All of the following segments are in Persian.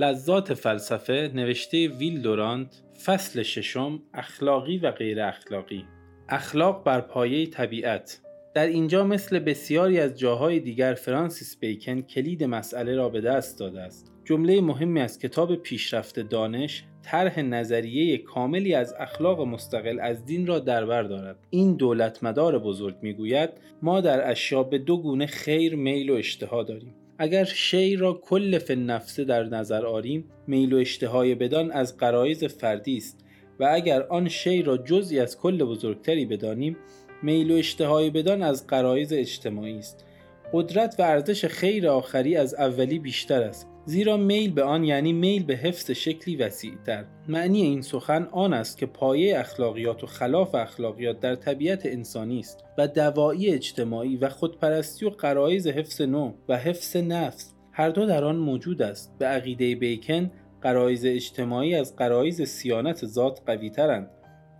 لذات فلسفه نوشته ویل دورانت فصل ششم اخلاقی و غیر اخلاقی. اخلاق بر پایه طبیعت. در اینجا مثل بسیاری از جاهای دیگر فرانسیس بیکن کلید مسئله را به دست داده است. جمله مهمی از کتاب پیشرفت دانش طرح نظریه کاملی از اخلاق مستقل از دین را در بر دارد. این دولت مدار بزرگ می‌گوید ما در اشیا به دو گونه خیر میل و اشتها داریم. اگر شی را کل نفسه در نظر آریم میل و اشتهای بدان از قرایز فردی است و اگر آن شی را جزئی از کل بزرگتری بدانیم میل و اشتهای بدان از قرایز اجتماعی است. قدرت و ارزش خیر آخری از اولی بیشتر است. زیرا میل به آن یعنی میل به حفظ شکلی وسیعتر. معنی این سخن آن است که پایه اخلاقیات و خلاف اخلاقیات در طبیعت انسانی است و دوایی اجتماعی و خودپرستی و قرایز حفظ نوع و حفظ نفس هر دو در آن موجود است. به عقیده بیکن قرایز اجتماعی از قرایز سیانت ذات قوی ترند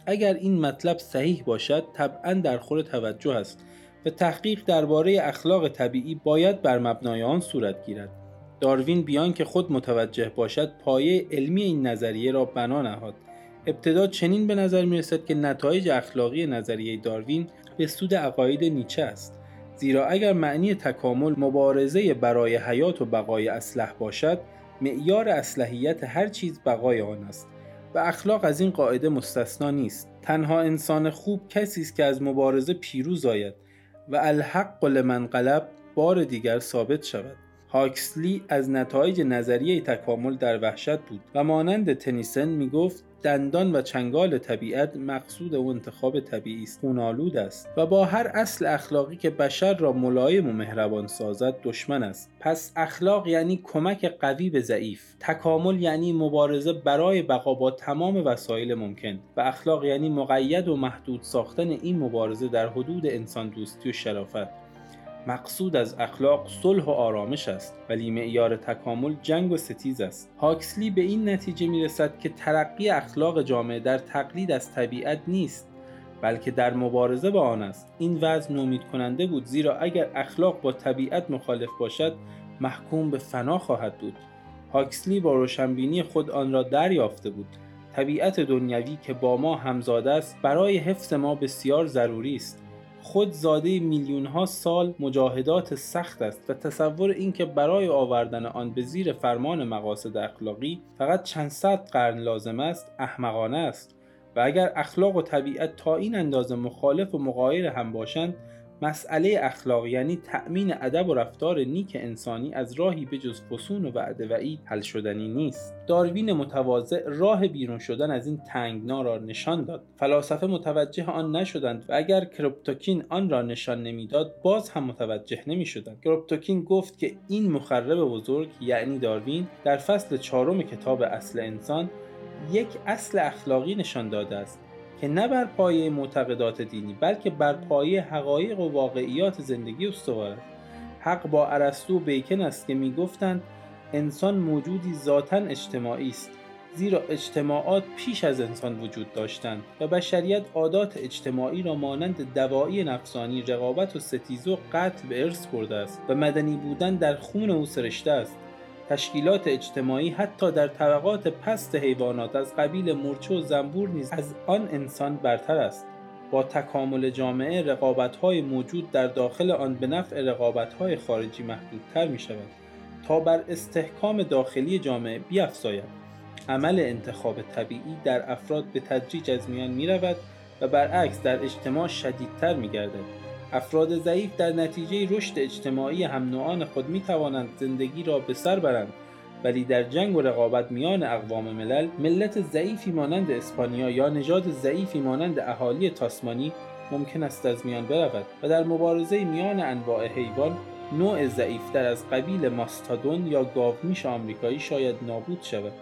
اگر این مطلب صحیح باشد طبعا در خور توجه است. و تحقیق درباره اخلاق طبیعی باید بر مبنای آن صورت گیرد. داروین بیان که خود متوجه باشد پایه علمی این نظریه را بنا نهاد. ابتدا چنین به نظر می رسد که نتایج اخلاقی نظریه داروین به سود عقاید نیچه است. زیرا اگر معنی تکامل مبارزه برای حیات و بقای اسلح باشد معیار اصلحیت هر چیز بقای آن است و اخلاق از این قاعده مستثنا نیست. تنها انسان خوب کسی است که از مبارزه پیروز آید و الحق لمن قلب بار دیگر ثابت شود. هاکسلی از نتایج نظریه تکامل در وحشت بود و مانند تنیسن می گفت دندان و چنگال طبیعت مقصود و انتخاب طبیعی است خونالود است و با هر اصل اخلاقی که بشر را ملایم و مهربان سازد دشمن است. پس اخلاق یعنی کمک قوی به ضعیف تکامل یعنی مبارزه برای بقا با تمام وسایل ممکن و اخلاق یعنی مقید و محدود ساختن این مبارزه در حدود انسان دوستی و شرافت. مقصود از اخلاق صلح و آرامش است ولی معیار تکامل جنگ و ستیز است. هاکسلی به این نتیجه می رسد که ترقی اخلاق جامعه در تقلید از طبیعت نیست بلکه در مبارزه با آن است. این وضع نومید کننده بود زیرا اگر اخلاق با طبیعت مخالف باشد محکوم به فنا خواهد بود. هاکسلی با روشنبینی خود آن را دریافته بود. طبیعت دنیوی که با ما همزاده است برای حفظ ما بسیار ضروری است. خود زاده میلیون ها سال مجاهدات سخت است و تصور اینکه برای آوردن آن به زیر فرمان مقاصد اخلاقی فقط چند صد قرن لازم است احمقانه است. و اگر اخلاق و طبیعت تا این اندازه مخالف و مغایر هم باشند مسئله اخلاق یعنی تأمین ادب و رفتار نیک انسانی از راهی به جز فسون و وعده وعید حل شدنی نیست. داروین متواضع راه بیرون شدن از این تنگنا را نشان داد. فلاسفه متوجه آن نشدند و اگر کروپتوکین آن را نشان نمی‌داد باز هم متوجه نمی‌شدند. کروپتوکین گفت که این مخرب بزرگ یعنی داروین در فصل چهارم کتاب اصل انسان یک اصل اخلاقی نشان داده است. که نه بر پایه معتقدات دینی بلکه بر پایه حقایق و واقعیات زندگی استوار. است حق با ارسطو و بیکن است که می‌گفتند انسان موجودی ذاتا اجتماعی است زیرا اجتماعات پیش از انسان وجود داشتند و بشریت عادات اجتماعی را مانند دوایی نفسانی رقابت و ستیزه و قتل به ارث برده است و مدنی بودن در خون او سرشته است. تشکیلات اجتماعی حتی در طبقات پست حیوانات از قبیل مورچه و زنبور نیز از آن انسان برتر است. با تکامل جامعه رقابت‌های موجود در داخل آن به نفع رقابت‌های خارجی محدودتر می شود تا بر استحکام داخلی جامعه بیافزاید. عمل انتخاب طبیعی در افراد به تدریج از میان می رود و برعکس در اجتماع شدیدتر می گردد افراد ضعیف در نتیجه رشد اجتماعی هم نوعان خود می توانند زندگی را به سر برند. ولی در جنگ و رقابت میان اقوام ملل ملت ضعیفی مانند اسپانیا یا نژاد ضعیفی مانند اهالی تاسمانی ممکن است از میان برود و در مبارزه میان انواع حیوان نوع ضعیفتر از قبیل ماستادون یا گاومیش آمریکایی شاید نابود شود.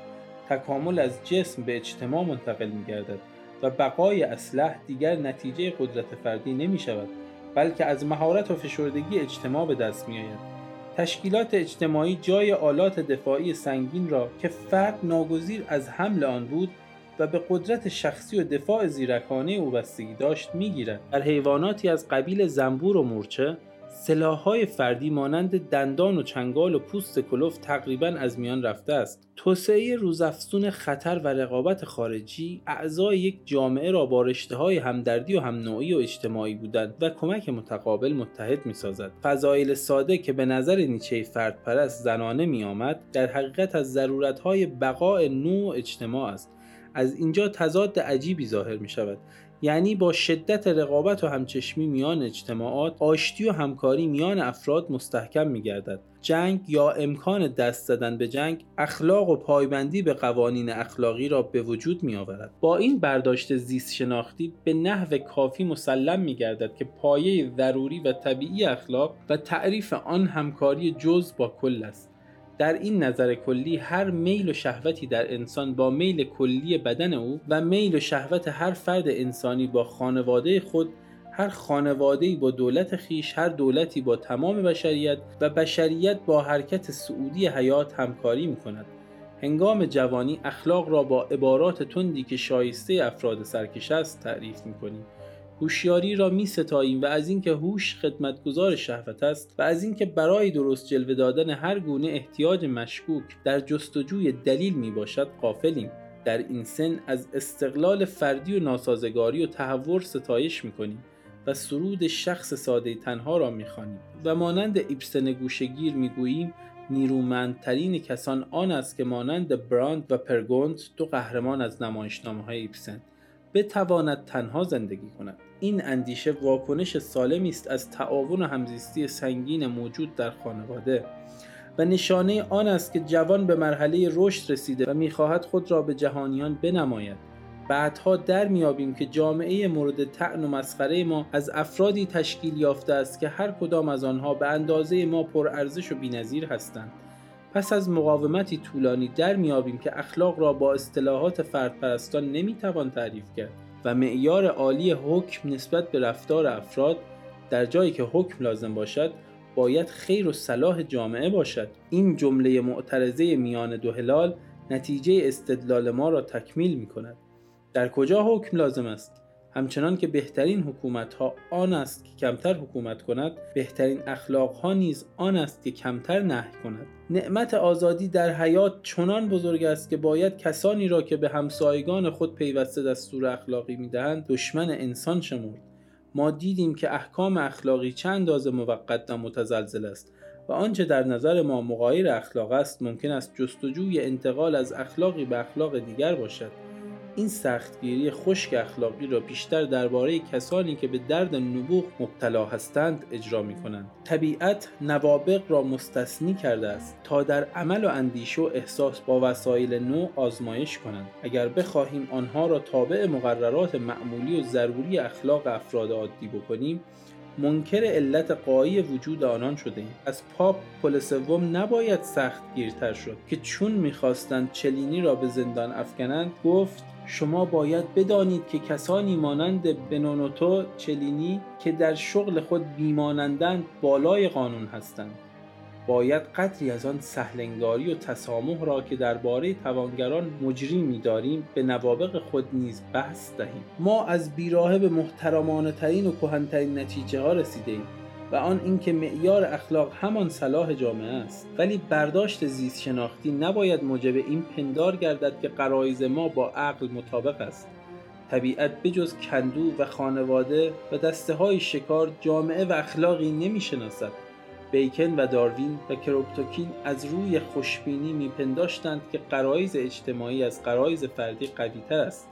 تکامل از جسم به اجتماع منتقل می گردد و بقای اسلح دیگر نتیجه قدرت فردی نمی شود بلکه از مهارت و فشردگی اجتماع به دست میآید. تشکیلات اجتماعی جای آلات دفاعی سنگین را که فرد ناگزیر از حمل آن بود و به قدرت شخصی و دفاع زیرکانه او بستگی داشت می‌گیرد. در حیواناتی از قبیل زنبور و مورچه سلاحهای فردی مانند دندان و چنگال و پوست کلوف تقریبا از میان رفته است توسعه روزافزون خطر و رقابت خارجی اعضای یک جامعه را با رشته های همدردی و هم نوعی و اجتماعی بودند و کمک متقابل متحد می سازد. فضایل ساده که به نظر نیچه فرد پرست زنانه می آمد در حقیقت از ضرورت های نوع اجتماع است. از اینجا تضاد عجیبی ظاهر می شود یعنی با شدت رقابت و همچشمی میان اجتماعات آشتی و همکاری میان افراد مستحکم می گردد. جنگ یا امکان دست زدن به جنگ اخلاق و پایبندی به قوانین اخلاقی را به وجود می آورد. با این برداشت زیست شناختی به نحو کافی مسلم می گردد که پایه ضروری و طبیعی اخلاق و تعریف آن همکاری جز با کل است. در این نظر کلی هر میل و شهوتی در انسان با میل کلی بدن او و میل و شهوت هر فرد انسانی با خانواده خود هر خانواده‌ای با دولت خیش هر دولتی با تمام بشریت و بشریت با حرکت سعودی حیات همکاری می کند. هنگام جوانی اخلاق را با عبارات تندی که شایسته افراد سرکش است تعریف می کنیم. هوشیاری را می ستاییم و از اینکه هوش خدمتگزار شهوت است و از اینکه برای درست جلوه دادن هر گونه احتیاج مشکوک در جستجوی دلیل می باشد قافلیم در این سن از استقلال فردی و ناسازگاری و تحور ستایش می کنیم و سرود شخص ساده تنها را می خانیم و مانند ایبسن گوشگیر می گوییم نیرومندترین کسان آن است که مانند براند و پرگونت دو قهرمان از نمایشنامه های ایبسن. بتواند تنها زندگی کند. این اندیشه واکنش سالمی است از تعاون و همزیستی سنگین موجود در خانواده و نشانه آن است که جوان به مرحله رشد رسیده و می‌خواهد خود را به جهانیان بنماید. بعدها در میابیم که جامعه مورد تعن و مسخره ما از افرادی تشکیل یافته است که هر کدام از آنها به اندازه ما پرارزش و بینظیر هستند. پس از مقاومتی طولانی در میابیم که اخلاق را با اصطلاحات فردپرستان نمی‌توان تعریف کرد و معیار عالی حکم نسبت به رفتار افراد در جایی که حکم لازم باشد باید خیر و صلاح جامعه باشد. این جمله معترضه میان دو هلال نتیجه استدلال ما را تکمیل می کند در کجا حکم لازم است؟ همچنان که بهترین حکومت ها آن است که کمتر حکومت کند بهترین اخلاق ها نیز آن است که کمتر نهی کند. نعمت آزادی در حیات چنان بزرگ است که باید کسانی را که به همسایگان خود پیوسته دستور اخلاقی می‌دهند دشمن انسان شمرد. ما دیدیم که احکام اخلاقی چند اندازه موقت و متزلزل است و آنچه در نظر ما مغایر اخلاق است ممکن است جستجوی انتقال از اخلاقی به اخلاق دیگر باشد. این سختگیری خشک اخلاقی را بیشتر درباره کسانی که به درد نبوغ مبتلا هستند اجرا می کنند. طبیعت نوابق را مستثنی کرده است تا در عمل و اندیشه و احساس با وسایل نو آزمایش کنند. اگر بخواهیم آنها را تابع مقررات معمولی و ضروری اخلاق افراد عادی بکنیم منکر علت قایی وجود آنان شده ایم از پاپ پل سوم نباید سخت گیرتر شد که چون می‌خواستند چلینی را به زندان افکنند گفت شما باید بدانید که کسانی مانند بنونوتو چلینی که در شغل خود بیمانندند بالای قانون هستند. باید قدری از آن سهلنگاری و تسامح را که درباره توانگران مجری می‌داریم به نوابق خود نیز بحث دهیم. ما از بیراه به محترمانه ترین و کهنترین نتیجه ها رسیده و آن اینکه معیار اخلاق همان صلاح جامعه است. ولی برداشت زیست شناختی نباید موجب این پندار گردد که قرایز ما با عقل مطابق است. طبیعت بجز کندو و خانواده و دسته های شکار جامعه و اخلاقی نمی شناسد. بیکن و داروین و کروپتوکین از روی خوشبینی میپنداشتند که قرایز اجتماعی از قرایز فردی قویتر است.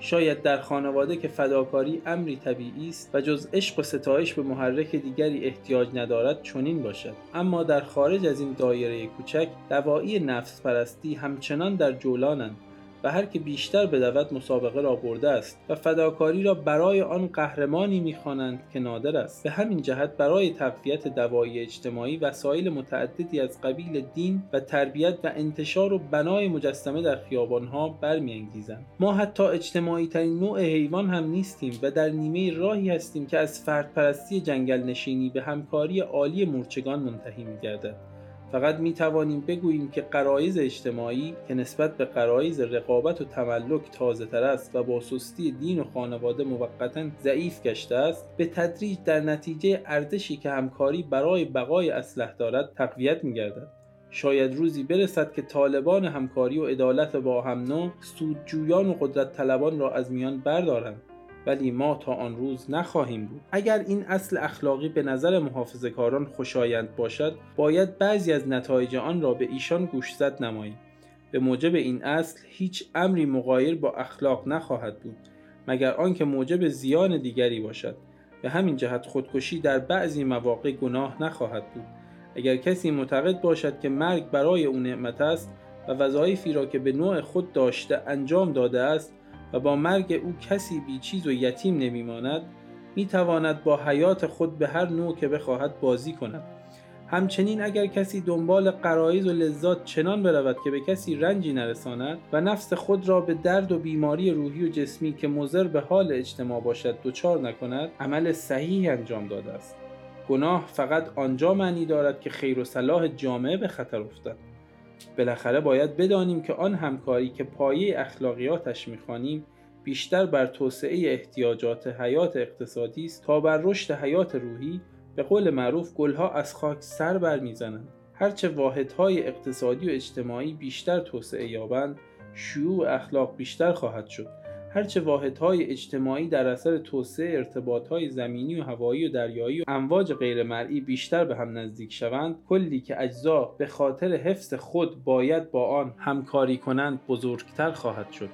شاید در خانواده که فداکاری امری طبیعی است و جز عشق و ستایش به محرک دیگری احتیاج ندارد چنین باشد. اما در خارج از این دایره کوچک دوایی نفس پرستی همچنان در جولانند. و هر که بیشتر بدود مسابقه را برده است و فداکاری را برای آن قهرمانی می‌خوانند که نادر است. به همین جهت برای تقویت دوایی اجتماعی وسایل متعددی از قبیل دین و تربیت و انتشار و بنای مجسمه در خیابانها برمیانگیزند. ما حتی اجتماعی ترین نوع حیوان هم نیستیم و در نیمه راهی هستیم که از فردپرستی جنگل نشینی به همکاری عالی مورچگان منتهی میگردد. فقط می توانیم بگوییم که قرایز اجتماعی که نسبت به قرایز رقابت و تملک تازه تر است و با سستی دین و خانواده موقتا ضعیف گشته است به تدریج در نتیجه ارزشی که همکاری برای بقای اسلح دارد تقویت می گردد. شاید روزی برسد که طالبان همکاری و عدالت با هم نوع سودجویان و قدرت طلبان را از میان بردارند ولی ما تا آن روز نخواهیم بود. اگر این اصل اخلاقی به نظر محافظ کاران خوشایند باشد باید بعضی از نتایج آن را به ایشان گوشزد نماییم. به موجب این اصل هیچ امری مغایر با اخلاق نخواهد بود مگر آنکه موجب زیان دیگری باشد. به همین جهت خودکشی در بعضی مواقع گناه نخواهد بود. اگر کسی معتقد باشد که مرگ برای او نعمت است و وظایفی را که به نوع خود داشته انجام داده است و با مرگ او کسی بیچیز و یتیم نمیماند می تواند با حیات خود به هر نوع که بخواهد بازی کند. همچنین اگر کسی دنبال قرایز و لذات چنان برود که به کسی رنجی نرساند و نفس خود را به درد و بیماری روحی و جسمی که مضر به حال اجتماع باشد دچار نکند عمل صحیح انجام داده است. گناه فقط آنجا معنی دارد که خیر و صلاح جامعه به خطر افتد. بالاخره باید بدانیم که آن همکاری که پایه اخلاقیاتش می‌خوانیم بیشتر بر توسعه احتیاجات حیات اقتصادی است تا بر رشد حیات روحی به قول معروف گلها از خاک سر برمیزنند. هرچه واحدهای اقتصادی و اجتماعی بیشتر توسعه یابند شیوع اخلاق بیشتر خواهد شد. هرچه واحدهای اجتماعی در اثر توسعه ارتباطهای زمینی و هوایی و دریایی و امواج غیرمرئی بیشتر به هم نزدیک شوند کلی که اجزا به خاطر حفظ خود باید با آن همکاری کنند بزرگتر خواهد شد.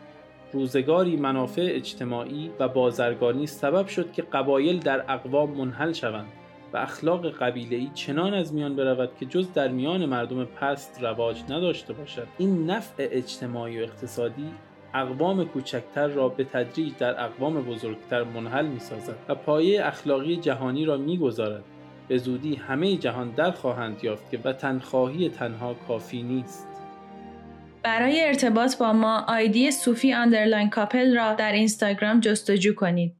روزگاری منافع اجتماعی و بازرگانی سبب شد که قبایل در اقوام منحل شوند و اخلاق قبیله‌ای چنان از میان برود که جز در میان مردم پست رواج نداشته باشد. این نفع اجتماعی و اقتصادی اقوام کوچکتر را به تدریج در اقوام بزرگتر منحل می سازد و پایه اخلاقی جهانی را می گذارد. به زودی همه جهان در خواهند یافت که وطن‌خواهی تنها کافی نیست. برای ارتباط با ما آیدی صوفی underline couple را در اینستاگرام جستجو کنید.